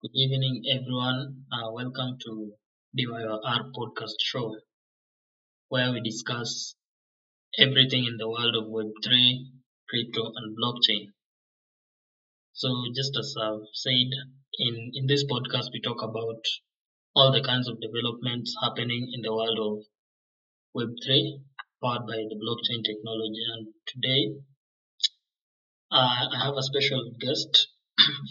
Good evening, everyone. Uh, welcome to DYOR podcast show, where we discuss everything in the world of Web3, crypto, and blockchain. So, just as I've said, in, in this podcast, we talk about all the kinds of developments happening in the world of Web3, powered by the blockchain technology. And today, uh, I have a special guest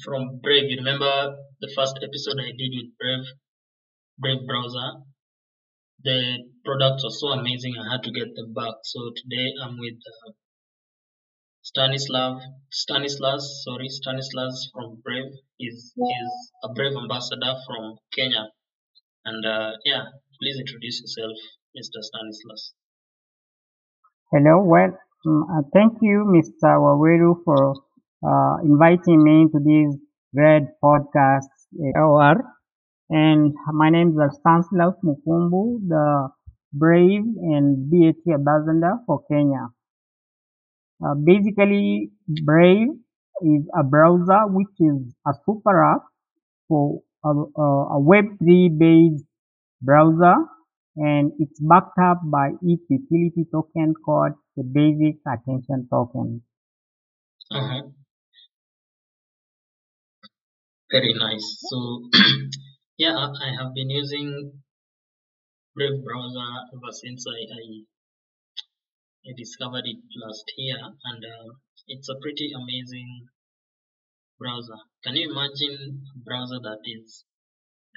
from Brave. You remember the first episode I did with Brave, Brave browser? The products were so amazing, I had to get them back. So today I'm with uh, Stanislav, Stanislaus, sorry, Stanislaus from Brave. He's, he's a Brave ambassador from Kenya. And uh, yeah, please introduce yourself, Mr. Stanislaus. Hello, well, mm, uh, thank you, Mr. Waweru, for uh, inviting me to this great podcast hour. And my name is Stanislaus Mukumbu, the Brave and BAT ambassador for Kenya. Uh, basically, Brave is a browser which is a super app for a, a, a Web3 based browser and it's backed up by its utility token called the basic attention token. Uh-huh. Very nice. So, yeah, I have been using Brave browser ever since I, I, I discovered it last year, and uh, it's a pretty amazing browser. Can you imagine a browser that is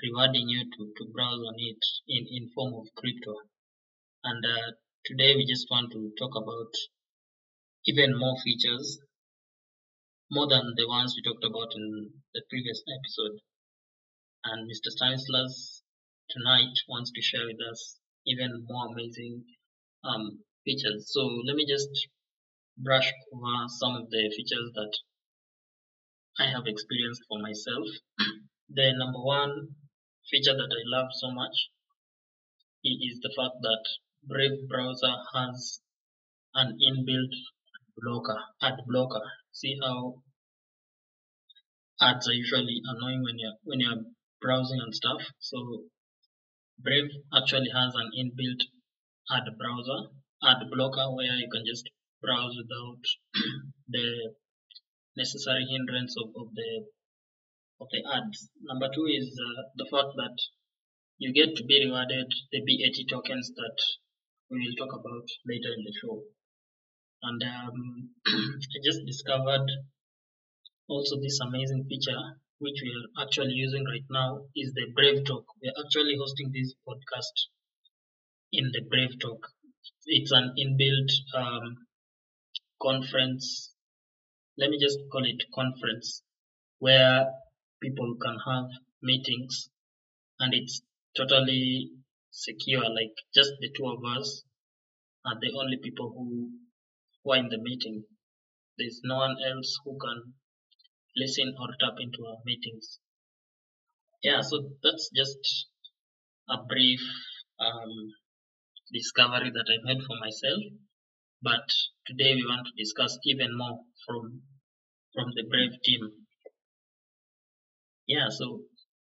rewarding you to, to browse on it in, in form of crypto? And uh, today we just want to talk about even more features, more than the ones we talked about in the previous episode. And Mr. Stanislaus tonight wants to share with us even more amazing um, features. So let me just brush over some of the features that I have experienced for myself. the number one feature that I love so much is the fact that Brave browser has an inbuilt blocker, ad blocker. See how ads are usually annoying when you're when you're browsing and stuff. So Brave actually has an inbuilt ad browser, ad blocker where you can just browse without the necessary hindrance of, of the of the ads. Number two is uh, the fact that you get to be rewarded the BAT tokens that we will talk about later in the show. And um, I just discovered also this amazing feature which we are actually using right now is the Brave Talk. We are actually hosting this podcast in the Brave Talk. It's an inbuilt um, conference. Let me just call it conference where people can have meetings and it's totally secure. Like just the two of us are the only people who, who are in the meeting. There's no one else who can listen or tap into our meetings. Yeah, so that's just a brief um, discovery that I've made for myself. But today we want to discuss even more from from the Brave team. Yeah, so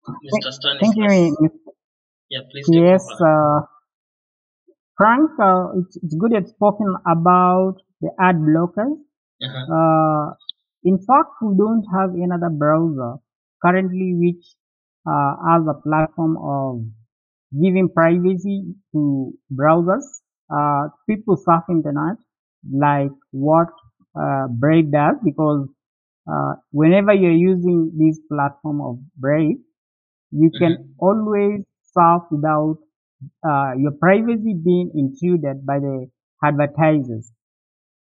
Mr. Thank you. Stanislaus, Mr. yeah, please Yes, uh, Frank, uh, it's, it's good you've spoken about the ad blockers. Uh-huh. Uh, in fact, we don't have another browser currently which uh, has a platform of giving privacy to browsers. Uh, people surf internet like what uh, Brave does because uh, whenever you're using this platform of Brave, you can always surf without uh, your privacy being intruded by the advertisers.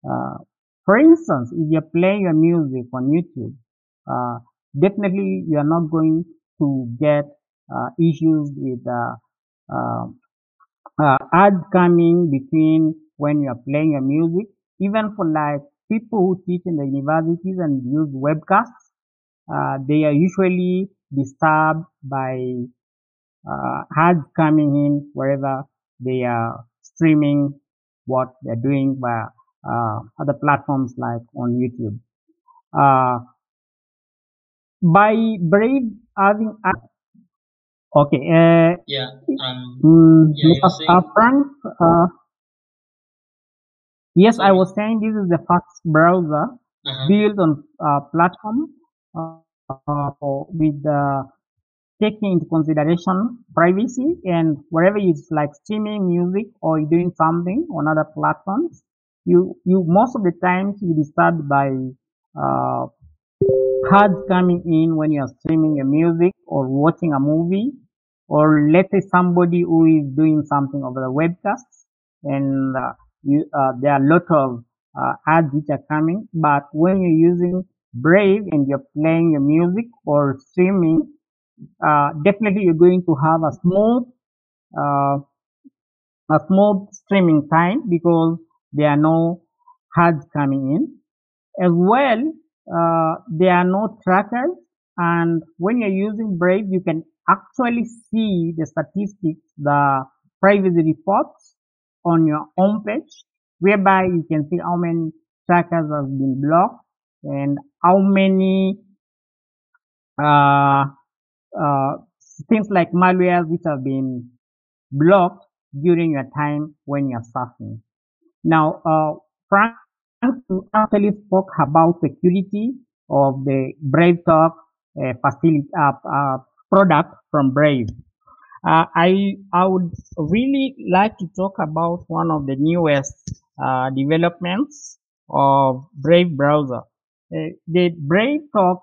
Uh, for instance, if you're playing your music on YouTube, uh, definitely you are not going to get uh, issues with uh, uh, uh, ads coming between when you are playing your music. Even for like people who teach in the universities and use webcasts, uh, they are usually disturbed by ads coming in wherever they are streaming what they're doing via uh, other platforms like on YouTube. Uh, by Brave having a- okay. Uh, Yeah. Um. mm, Yeah. Uh. Frank. Uh, yes, I was saying this is the first browser Uh huh. built on uh, platform uh, uh, for, with uh, taking into consideration privacy and wherever it's like streaming music or you're doing something on other platforms, you you most of the times you disturbed by uh, ads coming in when you're streaming your music or watching a movie or let's say somebody who is doing something over the webcast and uh, you, uh, there are a lot of uh, ads which are coming but when you're using brave and you're playing your music or streaming uh, definitely you're going to have a smooth uh, a smooth streaming time because there are no ads coming in as well, uh, there are no trackers. And when you're using Brave, you can actually see the statistics, the privacy reports on your home page, whereby you can see how many trackers have been blocked and how many uh, uh, things like malware which have been blocked during your time when you're surfing. Now, uh, Frank actually spoke about security of the Brave Talk uh, facility uh, uh, product from Brave. Uh, I I would really like to talk about one of the newest uh, developments of Brave browser. The Brave Talk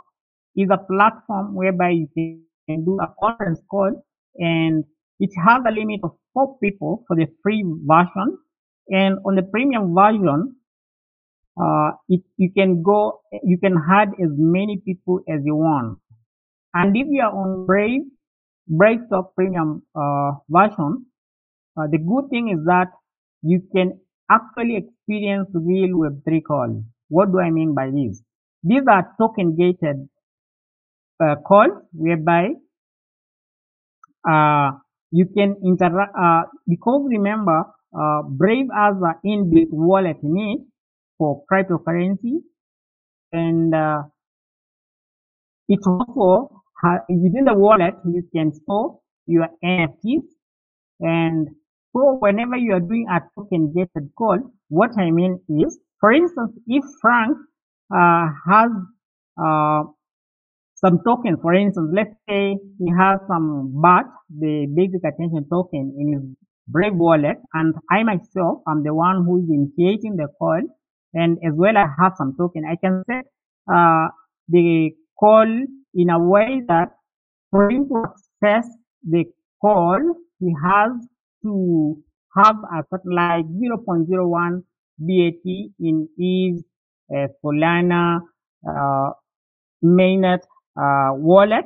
is a platform whereby you can do a conference call and it has a limit of four people for the free version. And on the premium version uh, it, you can go you can add as many people as you want. And if you are on brave brave talk premium uh, version uh, the good thing is that you can actually experience real web3 calls. What do i mean by this? These are token gated uh, calls whereby uh, you can interact uh, because remember uh, brave has an inbuilt wallet in it for cryptocurrency and uh, it also ha- within the wallet you can store your nfts and so whenever you are doing a token gated call what i mean is for instance if frank uh, has uh, some token. For instance, let's say he has some BAT, the basic attention token in his Brave wallet, and I myself am the one who is initiating the call, and as well I have some token. I can set uh, the call in a way that for him to access the call, he has to have a certain like 0.01 BAT in his uh, Solana uh, mainnet uh, wallet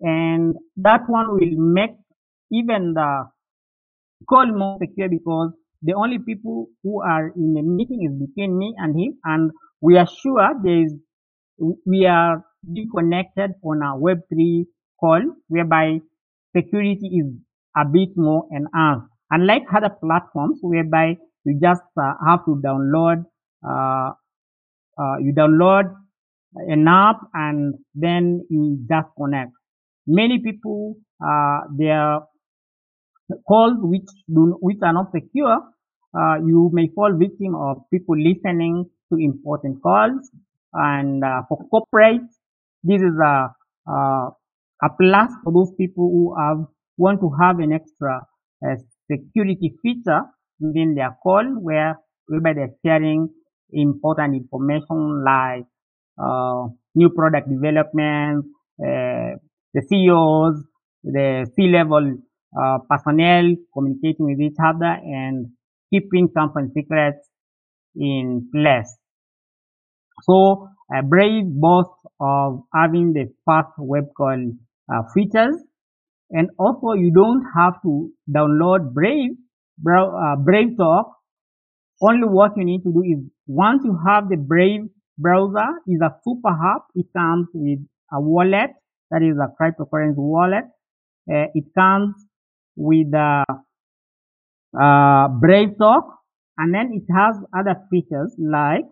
and that one will make even the call more secure because the only people who are in the meeting is between me and him and we are sure there is we are being connected on a web3 call whereby security is a bit more enhanced unlike other platforms whereby you just uh, have to download uh, uh, you download an app and then you just connect. Many people, uh, their calls which do, which are not secure, uh, you may fall victim of people listening to important calls. And uh, for corporate, this is a, uh, a plus for those people who have want to have an extra uh, security feature within their call where whereby they're sharing important information like new product development, uh, the CEOs, the C-level uh, personnel communicating with each other and keeping company secrets in place. So uh, Brave boasts of having the fast web call uh, features and also you don't have to download Brave, uh, Brave Talk. Only what you need to do is once you have the Brave browser is a super app. It comes with a wallet that is a cryptocurrency wallet. Uh, it comes with a uh, Brave Talk, and then it has other features like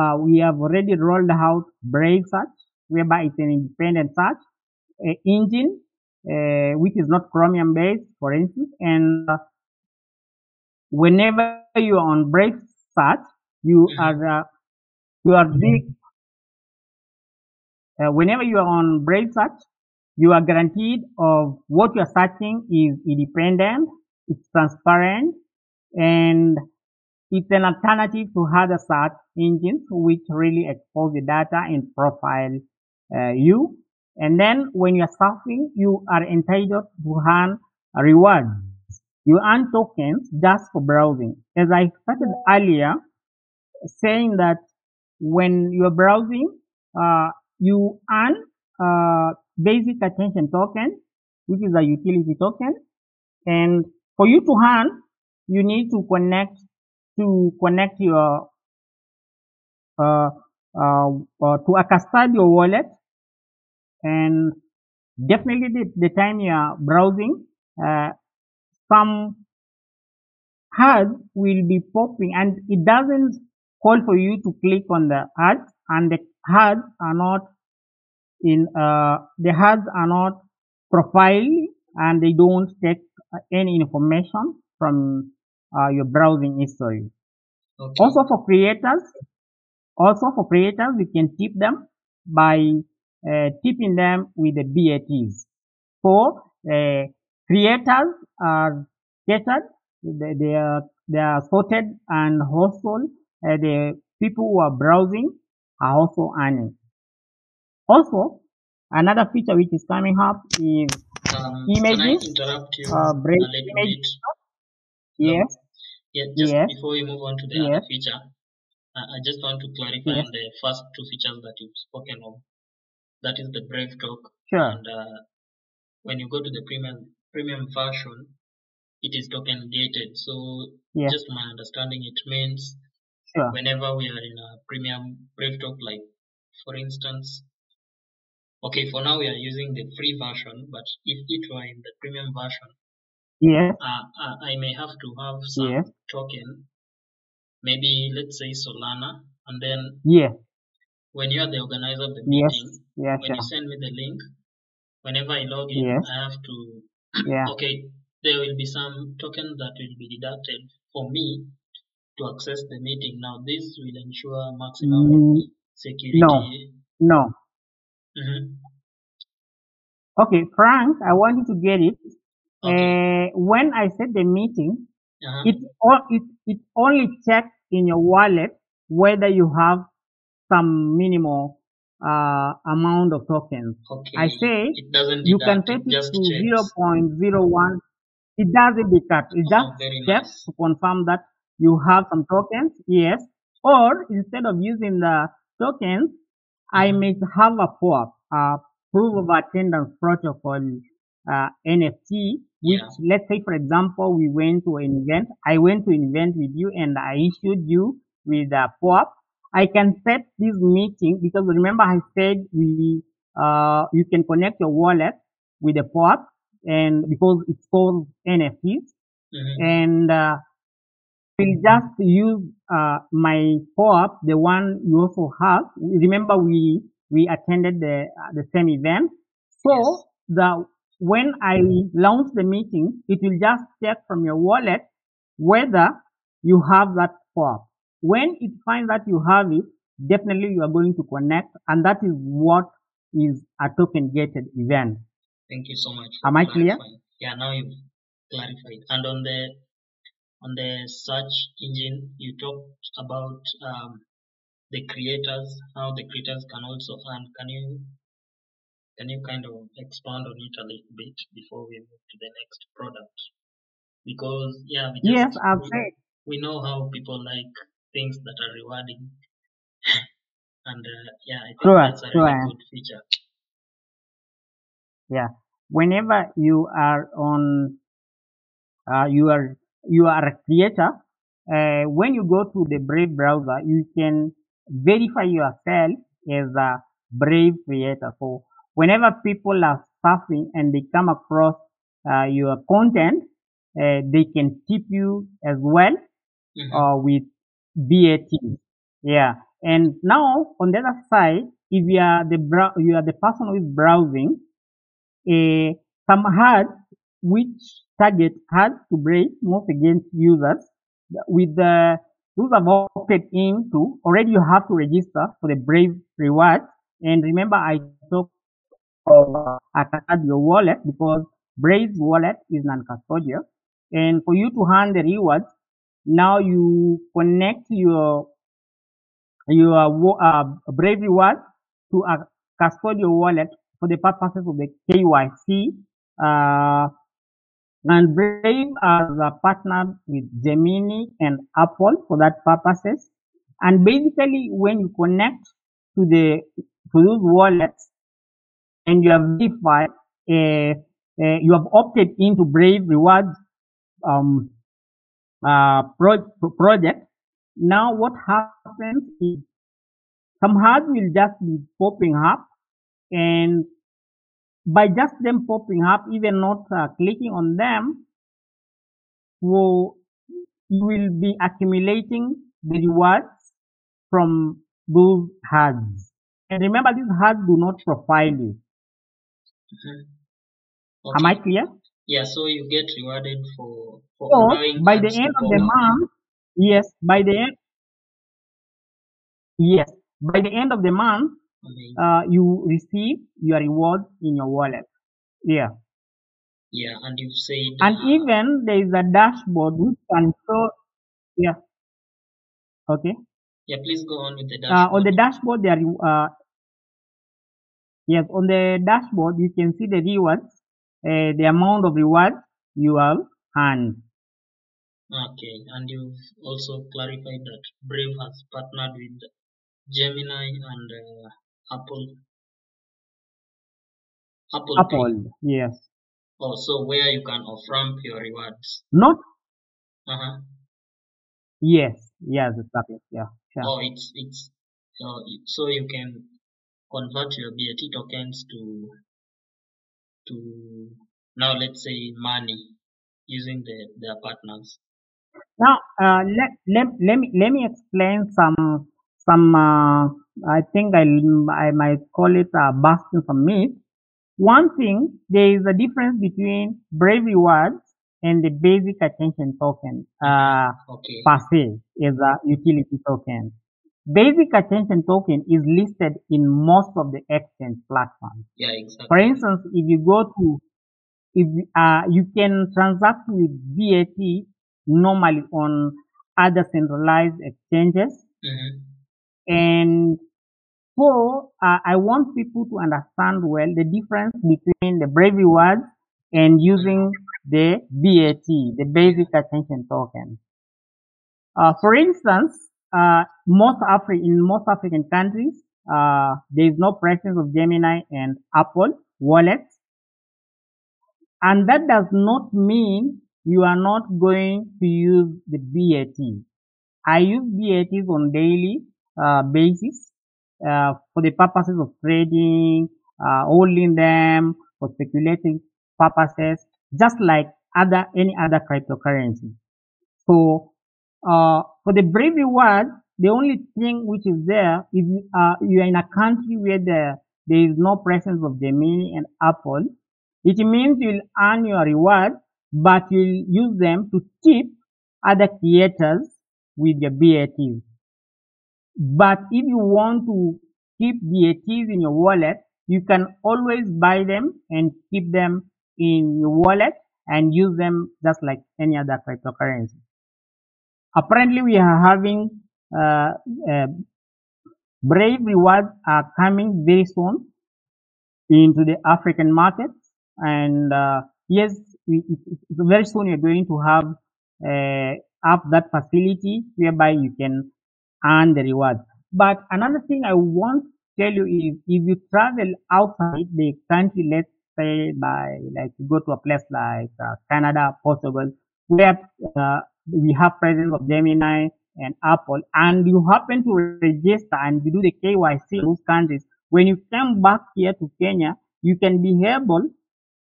uh, we have already rolled out Brave Search, whereby it's an independent search, uh, engine, uh, which is not Chromium based, for instance, and uh, whenever you are on Brave search, you Mhm. are uh, you are doing uh, whenever you are on Brave search, you are guaranteed of what you are searching is independent, it's transparent, and it's an alternative to other search engines which really expose the data and profile uh, you. And then when you are surfing, you are entitled to earn rewards. You earn tokens just for browsing. As I started earlier, saying that when you are browsing, uh, you earn uh, basic attention token, which is a utility token. And for you to earn, you need to connect to connect your uh, uh, uh, to a custodial wallet and definitely the, the time you are browsing uh, some ads will be popping and it doesn't call for you to click on the ads and the ads are not in uh, the ads are not profile and they don't take any information from uh, your browsing history Okay. also for creators also for creators we can tip them by uh, tipping them with the BATs for uh, creators are catered they, they are they are sorted and also uh, the people who are browsing are also earning. Also another feature which is coming up is Um, can I images. interrupt you? Uh, a break little image. bit? No. yes Yeah, just yes. before we move on to the yes. other feature, I I just want to clarify yes. on the first two features that you've spoken of. That is the Brave Talk, sure. And uh, when you go to the premium premium version, it is token gated. So, yes. just my understanding, it means sure. whenever we are in a premium Brave Talk, like for instance, okay, for now we are using the free version, but if it were in the premium version, yeah, uh, uh, I may have to have some yes. token, maybe let's say Solana, and then yeah, when you are the organizer of the meeting, yes yeah when you send me the link, whenever I log in, yes. I have to, yeah. Okay, there will be some token that will be deducted for me to access the meeting. Now, this will ensure maximum Mm, no security. no hmm okay frank i want you to get it Okay. uh, when i set the meeting Uh-huh. it all it, it only checks in your wallet whether you have some minimal uh, amount of tokens Okay. i say It doesn't you can set it it just to checks. 0.01 it doesn't deduct it just Oh, very checks nice. to confirm that you have some tokens yes or instead of using the tokens i hmm may have a POAP, a proof of attendance protocol uh, nft which Yeah. let's say for example we went to an event i went to an event with you and i issued you with a POAP. i can set this meeting because remember i said we uh, you can connect your wallet with a POAP and because it's called nfts hmm and uh, we'll just use uh, my POAP, the one you also have. Remember, we we attended the uh, the same event, so Yes. the when I launch the meeting, it will just check from your wallet whether you have that POAP. When it finds that you have it, definitely you are going to connect, and that is what is a token gated event. Thank you so much Am I clear? Yeah, now you've clarified. And on the on the search engine, you talked about um, the creators, how the creators can also earn. Can you can you kind of expand on it a little bit before we move to the next product? Because yeah, we Yes, just I've we, we know how people like things that are rewarding, and uh, yeah, I think sure, that's a really good feature. Yeah. Whenever you are on, uh, you are, you are a creator, uh, when you go to the Brave browser, you can verify yourself as a Brave creator. So whenever people are surfing and they come across uh, your content, uh, they can tip you as well hmm uh, with BAT. Yeah. And now on the other side, if you are the you are the person who is browsing, uh, some ads which target ads to Brave most against users with the those have opted into already you have to register for the Brave rewards. And remember I talked of your wallet because brave wallet is non-custodial. And for you to earn the rewards, now you connect your your uh, Brave reward to a custodial wallet for the purposes of the KYC. Uh, and Brave has uh, partnered with Gemini and Uphold for that purposes. And basically, when you connect to the to those wallets and you have verified, uh, uh, you have opted into Brave Rewards um, uh, pro project. Now, what happens is some ads will just be popping up and by just them popping up, even not uh, clicking on them, will, you will be accumulating the rewards from those ads. And remember, these ads do not profile you. Mhm. Am I clear? Yeah, so you get rewarded for for So by the end of the month, yes, by the end, yes, by the end of the month, Amazing. uh, you receive your reward in your wallet. Yeah. Yeah, and you've said And uh, even there is a dashboard which can show, yeah, okay. yeah, please go on with the Uh, on the dashboard. dashboard, there, are, uh, yes, on the dashboard, you can see the rewards, uh, the amount of rewards you have earned. Okay, and you've also clarified that Brave has partnered with Gemini and uh, Apple Apple Pay. Yes. Oh, so where you can off-ramp your rewards. Not, Uh-huh. yes, yes, exactly, yeah, sure. Oh, it's it's so so you can convert your BAT tokens to to now let's say money using the their partners. Now, uh, let, let, let me, let me explain some, some, uh, I think I, I might call it, uh, busting some myths. One thing, there is a difference between Brave Rewards and the basic attention token, uh, Okay. per se is a utility token. Basic attention token is listed in most of the exchange platforms. Yeah, exactly. For instance, if you go to, if uh, you can transact with BAT normally on other centralized exchanges, Mm-hmm. And so uh, I want people to understand well the difference between the Brave Rewards and using the BAT, the Basic Attention Token. Uh, for instance, uh, most Afri- in most African countries, uh, there is no presence of Gemini and Uphold wallets, and that does not mean you are not going to use the BAT. I use BATs on daily basis uh, for the purposes of trading, uh, holding them for speculating purposes, just like other any other cryptocurrency. So uh, for the Brave reward, the only thing which is there, are you are in a country where there there is no presence of Gemini and Uphold, it means you'll earn your reward, but you'll use them to tip other creators with your BATs. But if you want to keep BATs in your wallet, you can always buy them and keep them in your wallet and use them just like any other cryptocurrency. Apparently, we are having uh, uh, Brave rewards are coming very soon into the African markets, and uh, yes, we, very soon you're going to have uh, up that facility whereby you can earn the rewards. But another thing I want to tell you is if you travel outside the country, let's say by like you go to a place like uh, Canada, Portugal, where uh, we have presence of Gemini and Uphold, and you happen to register and you do the KYC in those countries, when you come back here to Kenya, you can be able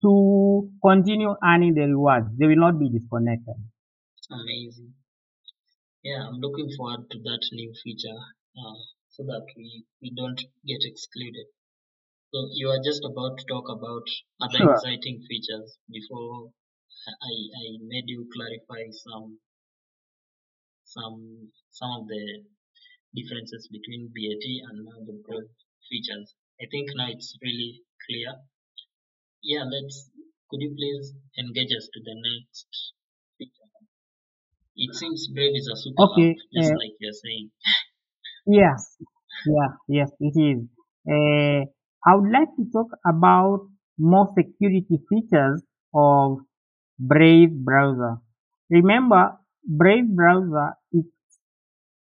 to continue earning the rewards. They will not be disconnected. Amazing. Yeah, I'm looking forward to that new feature uh, so that we, we don't get excluded. So you are just about to talk about other Sure. exciting features before I, I made you clarify some some some of the differences between BAT and now the Brave features. I think now it's really clear. Yeah, let's could you please engage us to the next? It seems Brave is a super Okay. app, just Uh, like you're saying. yes. Yeah. Yes, it is. Uh, I would like to talk about more security features of Brave browser. Remember, Brave browser, it,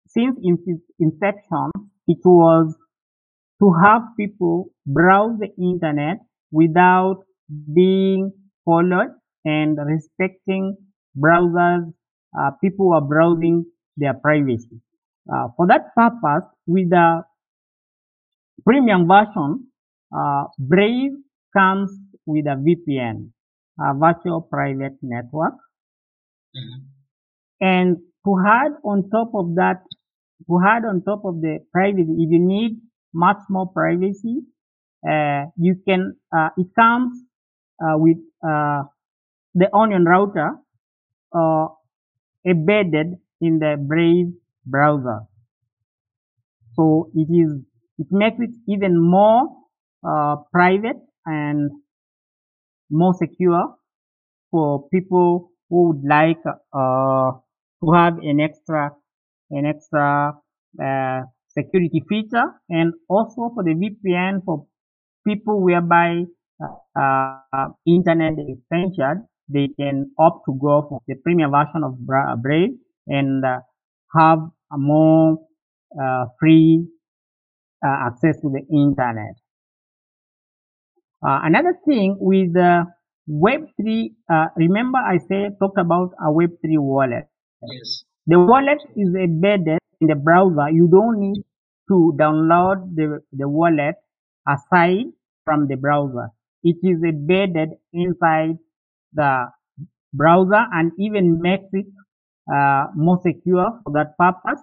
since its inception, it was to have people browse the internet without being followed and respecting browsers, uh, people are browsing their privacy. Uh, for that purpose, with the premium version, uh, Brave comes with a VPN, a virtual private network. Mhm. And to add on top of that, to add on top of the privacy, if you need much more privacy, uh, you can, uh, it comes uh, with uh, the Onion router uh, embedded in the Brave browser. So it is, it makes it even more uh, private and more secure for people who would like uh, to have an extra an extra uh, security feature and also for the VPN for people whereby uh, uh, internet is censored, they can opt to go for the premium version of Bra- Brave and uh, have a more uh, free uh, access to the internet. Uh, another thing with uh, Web3, uh, remember I said talked about a Web3 wallet. Yes. The wallet is embedded in the browser. You don't need to download the, the wallet aside from the browser. It is embedded inside the browser and even makes it uh, more secure for that purpose.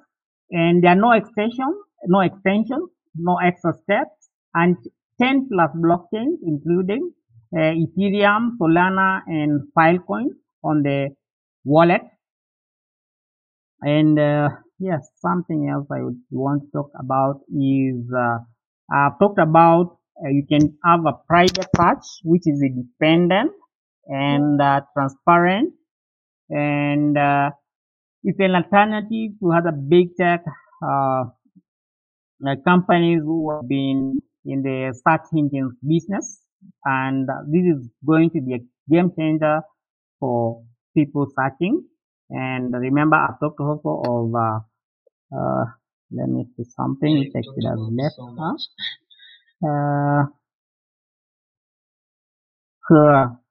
And there are no extensions, no extensions, no extra steps, and 10 plus blockchains, including uh, Ethereum, Solana, and Filecoin on the wallet. And uh, yes, something else I would want to talk about is uh, I've talked about uh, you can have a private patch which is independent and uh, transparent, and uh, it's an alternative to other big tech uh, uh, companies who have been in the search engine business, and this is going to be a game changer for people searching. And remember, I've talked also of, uh, uh, let me see something which I could have left so out. Uh.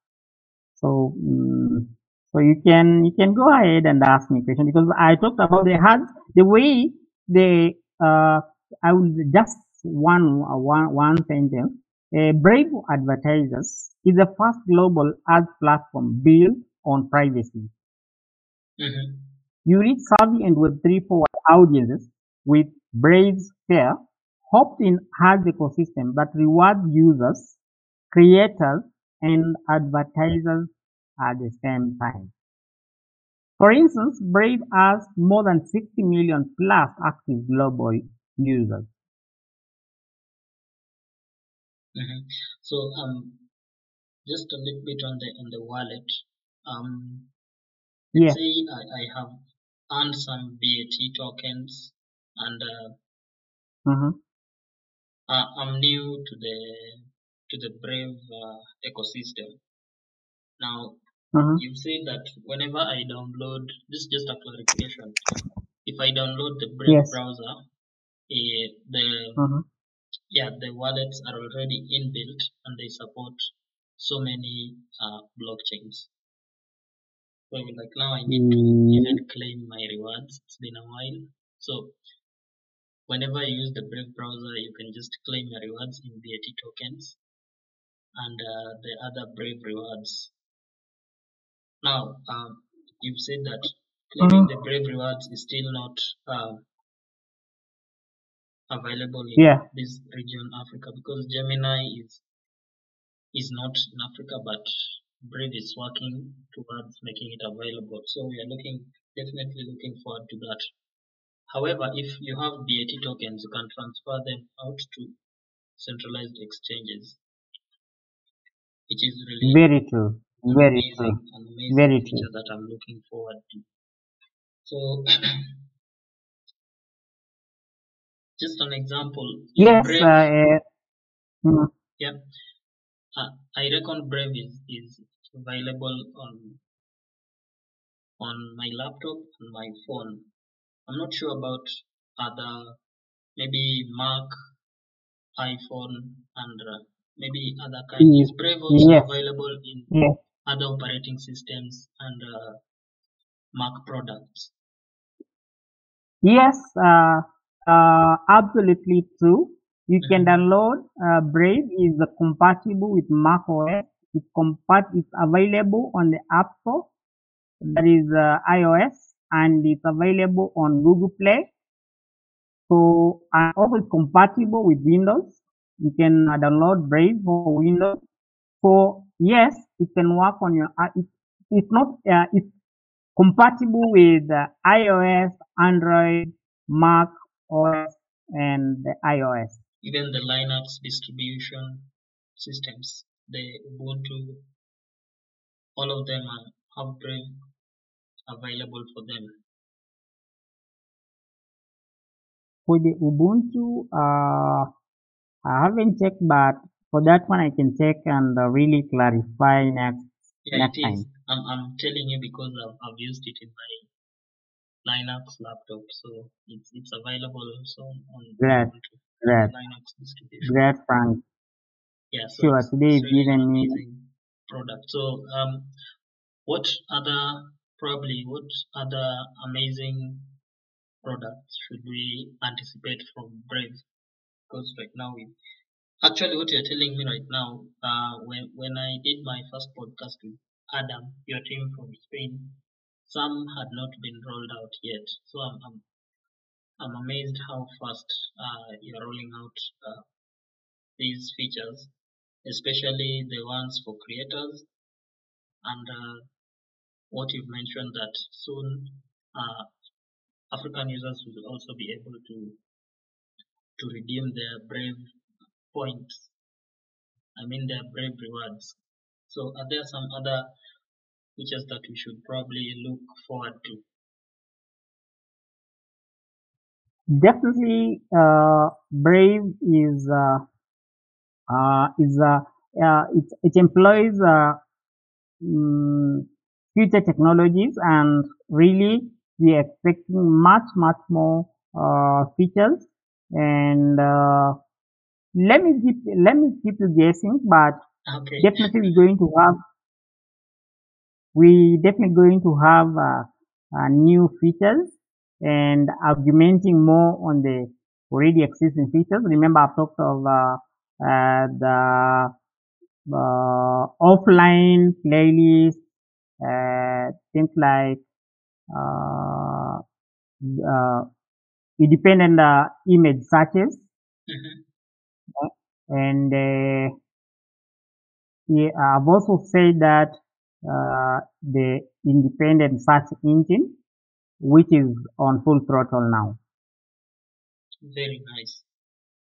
So, mm, so you can, you can go ahead and ask me question because I talked about the hard, the way they, uh, I will just one, one, one sentence. Uh, Brave Advertisers is the first global ads platform built on privacy. Mhm. You reach savvy and Web3 forward audiences with Brave's fair, opt-in ads ecosystem that rewards users, creators, and advertisers at the same time. For instance, Brave has more than 60 million plus active global users. Mhm. So um, just a little bit on the on the wallet. Um, Yes, say I, I have earned some BAT tokens and uh, hmm uh, I'm new to the to the Brave uh, ecosystem. Now hmm you say that whenever I download this is just a clarification. If I download the Brave yes, browser, eh, the hmm yeah the wallets are already inbuilt and they support so many uh, blockchains. So like now I need to even claim my rewards. It's been a while. So whenever you use the Brave browser, you can just claim your rewards in BAT tokens and uh, the other Brave rewards. Now, um, you've said that claiming hmm the Brave rewards is still not uh, available in Yeah. this region, Africa, because Gemini is is not in Africa, but Brave is working towards making it available. So we are looking definitely looking forward to that. However, if you have BAT tokens, you can transfer them out to centralized exchanges, is really Very true. Very amazing, true. amazing Very true. that I'm looking forward to. So, just an example, Yes. Brave, Uh, mm, yeah, uh, I reckon Brave is, is available on on my laptop and my phone. I'm not sure about other, maybe Mac, iPhone, and uh, maybe other kind. y- Is Brave yes. available in other operating systems and uh, Mac products? Yes. Uh, uh, absolutely true. You can Mhm. download uh, Brave is uh, compatible with Mac OS. It's compat it's available on the App Store. That is uh, iOS and it's available on Google Play. So and also it's compatible with Windows. You can uh, download Brave for Windows. So yes, it can work on your. Uh, it, it's not. Uh, it's compatible with uh, iOS, Android, Mac OS, and the iOS. Even the Linux distribution systems, the Ubuntu, all of them are, have Brave available for them. For the Ubuntu, uh, I haven't checked, but for that one I can check and uh, really clarify next Yeah, next it is. time. I'm, I'm telling you because I've, I've used it in my Linux laptop, so it's it's available also on Great, great, Linux distribution. great, Frank. Yeah, so Sure, today you've really me amazing product. So, um, what other probably what other amazing products should we anticipate from Brave? Because right now we actually what you're telling me right now, uh, when when I did my first podcast with Adam, your team from Spain, some had not been rolled out yet. So I'm I'm, I'm amazed how fast uh, you're rolling out uh, these features, especially the ones for creators and uh, what you've mentioned that soon uh, African users will also be able to to redeem their Brave points. I mean their Brave rewards. So are there some other features that we should probably look forward to? definitely uh, Brave is uh, uh, is uh, uh, it, it employs uh, mm, future technologies and really we are expecting much much more features and uh, let me keep let me keep you guessing but Okay. definitely we're going to have we definitely going to have uh, uh, new features and augmenting more on the already existing features. Remember, I've talked of uh, uh, the uh, offline playlist, uh, things like uh, uh, independent uh, image searches, Mhm. and uh, yeah, I've also said that uh, the independent search engine, which is on full throttle now. Very nice.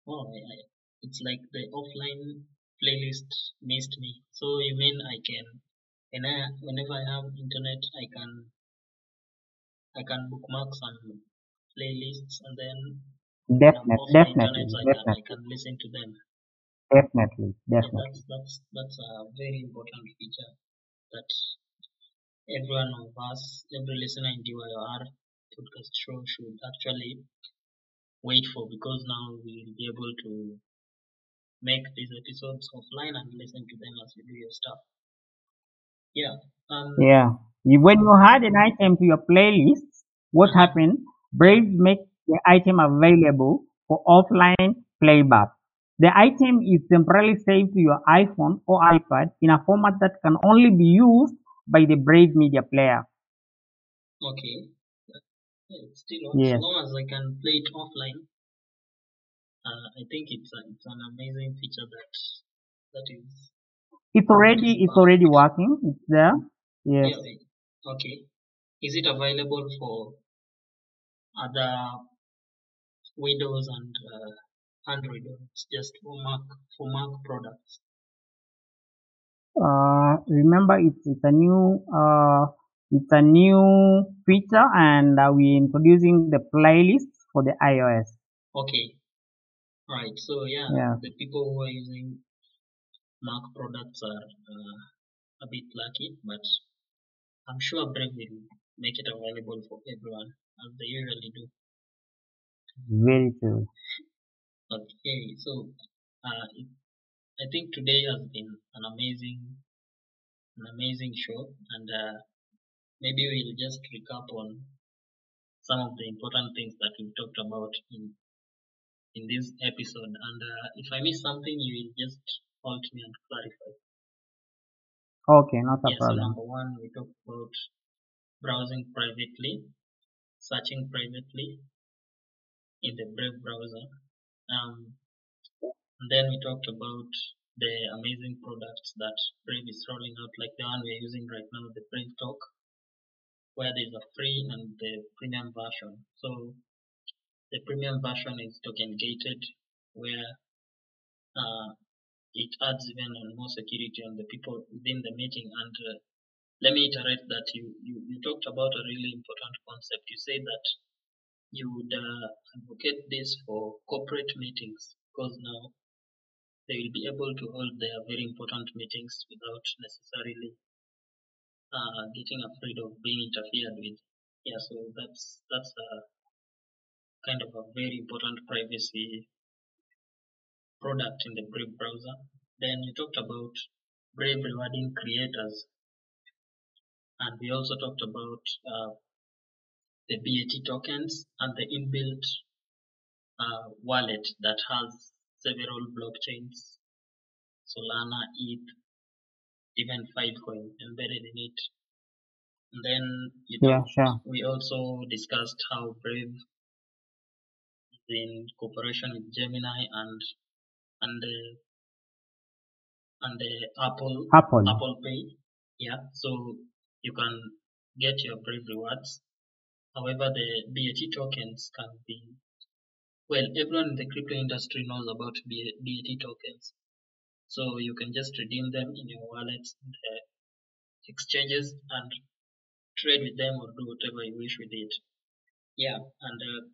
Oh, I, I, it's like the offline playlist missed me. So you mean I can, when I, whenever I have internet, I can I can bookmark some playlists and then Definitely, the definitely, I can I can listen to them. definitely, definitely. that's that's that's a very important feature that every one of us, every listener in DYOR podcast show should actually wait for because now we'll be able to make these episodes offline and listen to them as you do your stuff. Yeah. Um. Yeah. When you add an item to your playlist, what mhm. happened? Brave makes the item available for offline playback. The item is temporarily saved to your iPhone or iPad in a format that can only be used by the Brave Media Player. Okay. Yeah, it still Yes. as long as I can play it offline. uh, I think it's a, it's an amazing feature that that is It's already it's already working. It's there. Yes. yeah, okay. Is it available for other Windows and uh, Android it's just for Mac for Mac products? Uh, remember it's it's a new uh it's a new feature and uh, we're introducing the playlists for the iOS. Okay. Right. So yeah, Yeah. the people who are using Mac products are uh, a bit lucky, but I'm sure Brave will make it available for everyone as they usually do. Very true. Okay. So uh, it, I think today has been an amazing, an amazing show, and uh, maybe we'll just recap on some of the important things that we've talked about in in this episode. And uh, if I miss something, you will just halt me and clarify. Okay, not a Yeah, so problem. number one, we talked about browsing privately, searching privately in the Brave browser. Um, and then we talked about the amazing products that Brave is rolling out, like the one we're using right now, the Brave Talk, where there's a free and the premium version. So the premium version is token gated, where uh, it adds even more security on the people within the meeting. And uh, let me iterate that you, you, you talked about a really important concept. You said that you would uh, advocate this for corporate meetings because now they will be able to hold their very important meetings without necessarily uh, getting afraid of being interfered with. Yeah, so that's that's a kind of a very important privacy product in the Brave browser. Then you talked about Brave rewarding creators, and we also talked about uh, the BAT tokens and the inbuilt uh, wallet that has several blockchains, Solana, ETH, even Filecoin embedded in it. And then you Yeah, sure. we also discussed how Brave is in cooperation with Gemini and and the and the Apple Apple. Apple Pay. Yeah, so you can get your Brave rewards. However, the BAT tokens can be well, everyone in the crypto industry knows about BAT tokens. So you can just redeem them in your wallets the exchanges and trade with them or do whatever you wish with it. Yeah, and uh,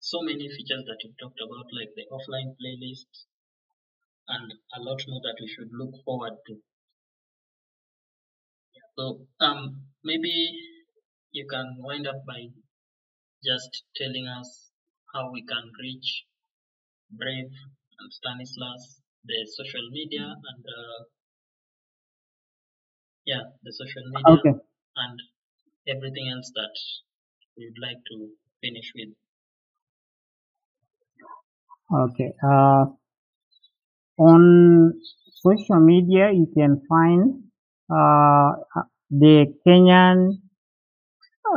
so many features that you've talked about, like the offline playlist, and a lot more that we should look forward to. So um, maybe you can wind up by just telling us how we can reach Brave and Stanislaus, the social media and uh, yeah, the social media Okay. and everything else that we would like to finish with. Okay. Uh, on social media, you can find the Kenyan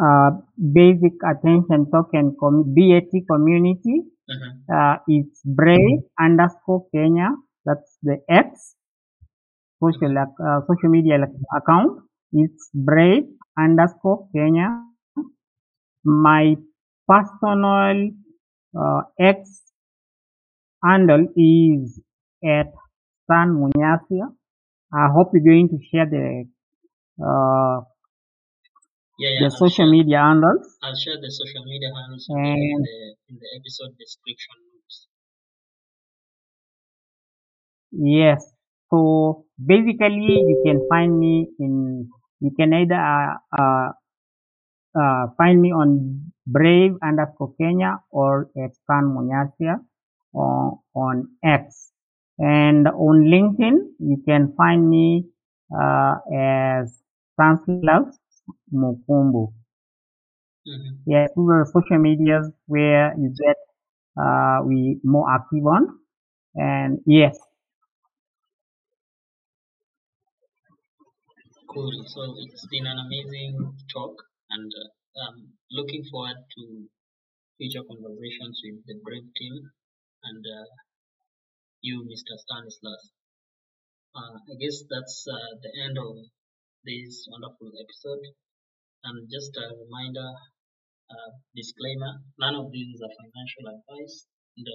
uh, Basic Attention Token com- BAT community. Mhm. Uh, it's Brave underscore Kenya. That's the X social uh, social media account. It's Brave underscore Kenya. My personal uh, X handle is at Stan Munyasia. I hope you're going to share the uh, Yeah, yeah. the I'll social share, media handles I'll share the social media handles in the in the episode description notes. yes. So basically, you can find me in. You can either uh, uh, uh, find me on Brave underscore Kenya or at Stan Munyasia on, on X. And on LinkedIn, you can find me uh, as Stanislaus Mukumbu. hmm Yes, these are social medias where you get uh, we more active on. And yes, Cool. So it's been an amazing talk, and uh, um, looking forward to future conversations with the Brave team. and uh, you, Mr. Stanislaus. Uh, I guess that's uh, the end of this wonderful episode. And just a reminder, uh, disclaimer, none of this is a financial advice. And,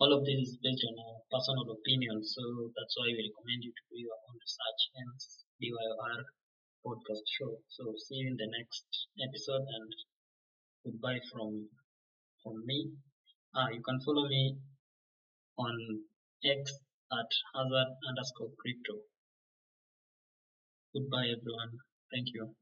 all of this is based on our personal opinion, so that's why we recommend you to do your own research, hence DYOR podcast show. So see you in the next episode and goodbye from from me. Uh, you can follow me on X at hazard underscore crypto. Goodbye everyone. Thank you.